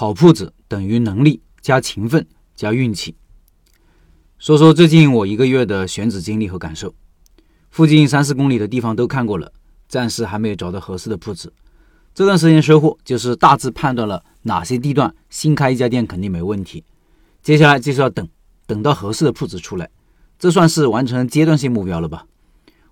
好铺子等于能力加勤奋加运气。说说最近我一个月的选址经历和感受。附近三四公里的地方都看过了，暂时还没有找到合适的铺子。这段时间收获就是大致判断了哪些地段新开一家店肯定没问题。接下来就是要等，等到合适的铺子出来，这算是完成阶段性目标了吧？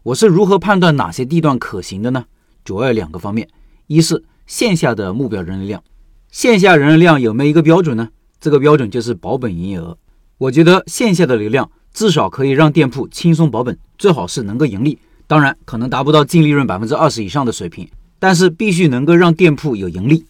我是如何判断哪些地段可行的呢？主要有两个方面，一是线下的目标人流量，线下人流量有没有一个标准呢？这个标准就是保本营业额。我觉得线下的流量至少可以让店铺轻松保本。最好是能够盈利，当然可能达不到净利润百分之二十以上的水平，但是必须能够让店铺有盈利。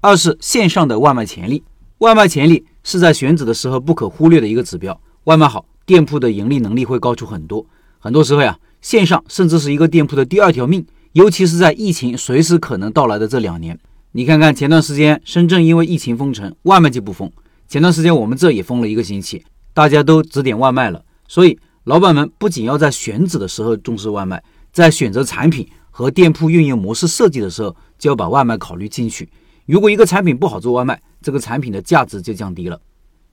二是线上的外卖潜力，外卖潜力是在选址的时候不可忽略的一个指标。外卖好，店铺的盈利能力会高出很多。很多时候呀，线上甚至是一个店铺的第二条命，尤其是在疫情随时可能到来的这两年。你看看前段时间深圳因为疫情封城，外卖就不封；前段时间我们这也封了一个星期，大家都只点外卖了，所以。老板们不仅要在选址的时候重视外卖，在选择产品和店铺运营模式设计的时候，就要把外卖考虑进去。如果一个产品不好做外卖，这个产品的价值就降低了。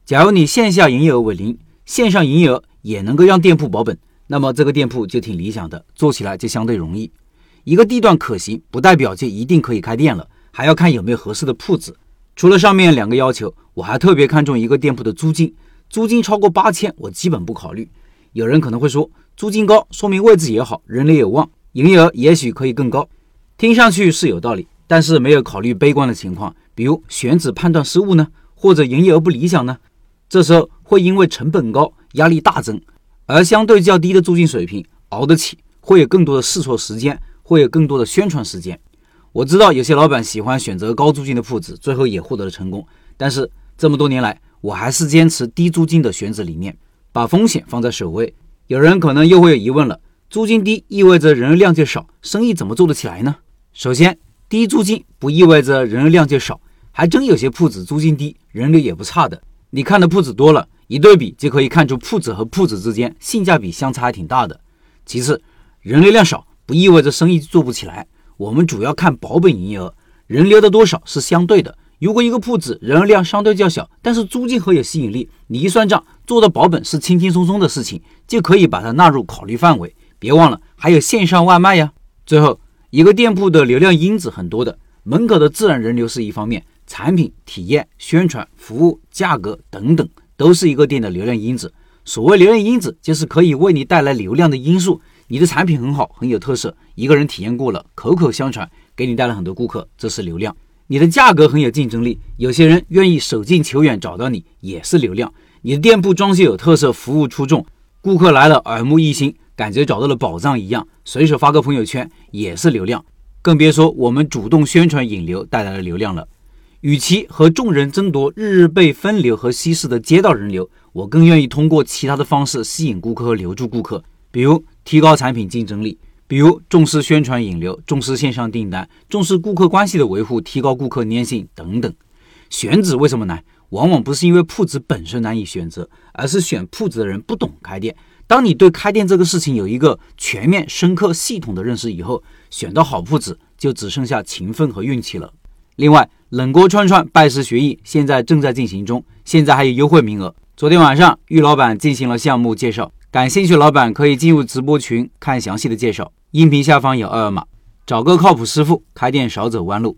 假如你线下营业额为零，线上营业额也能够让店铺保本，那么这个店铺就挺理想的，做起来就相对容易。一个地段可行，不代表就一定可以开店了，还要看有没有合适的铺子。除了上面两个要求，我还特别看重一个店铺的租金，租金超过八千，我基本不考虑。有人可能会说，租金高说明位置也好，人流有望，营业额也许可以更高。听上去是有道理，但是没有考虑悲观的情况，比如选址判断失误呢，或者营业额不理想呢？这时候会因为成本高，压力大增，而相对较低的租金水平熬得起，会有更多的试错时间，会有更多的宣传时间。我知道有些老板喜欢选择高租金的铺子，最后也获得了成功，但是这么多年来，我还是坚持低租金的选址理念。把风险放在首位，有人可能又会有疑问了：租金低意味着人流量就少，生意怎么做得起来呢？首先，低租金不意味着人流量就少，还真有些铺子租金低，人流也不差的。你看的铺子多了，一对比就可以看出铺子和铺子之间性价比相差还挺大的。其次，人流量少不意味着生意做不起来，我们主要看保本营业额，人流的多少是相对的。如果一个铺子人流量相对较小，但是租金很有吸引力，你一算账，做到保本是轻轻松松的事情，就可以把它纳入考虑范围。别忘了还有线上外卖呀。最后一个店铺的流量因子很多的，门口的自然人流是一方面，产品体验、宣传、服务、价格等等，都是一个店的流量因子。所谓流量因子，就是可以为你带来流量的因素。你的产品很好，很有特色，一个人体验过了，口口相传，给你带来很多顾客，这是流量。你的价格很有竞争力，有些人愿意舍近求远找到你，也是流量。你的店铺装修有特色，服务出众，顾客来了耳目一新，感觉找到了宝藏一样，随手发个朋友圈也是流量。更别说我们主动宣传引流带来的流量了。与其和众人争夺日日被分流和稀释的街道人流，我更愿意通过其他的方式吸引顾客和留住顾客，比如提高产品竞争力。比如重视宣传引流，重视线上订单，重视顾客关系的维护，提高顾客粘性等等。选址为什么难？往往不是因为铺子本身难以选择，而是选铺子的人不懂开店。当你对开店这个事情有一个全面、深刻、系统的认识以后，选到好铺子就只剩下勤奋和运气了。另外，冷锅串串拜师学艺现在正在进行中，现在还有优惠名额。昨天晚上，玉老板进行了项目介绍。感兴趣老板可以进入直播群看详细的介绍，音频下方有二维码，找个靠谱师傅，开店少走弯路。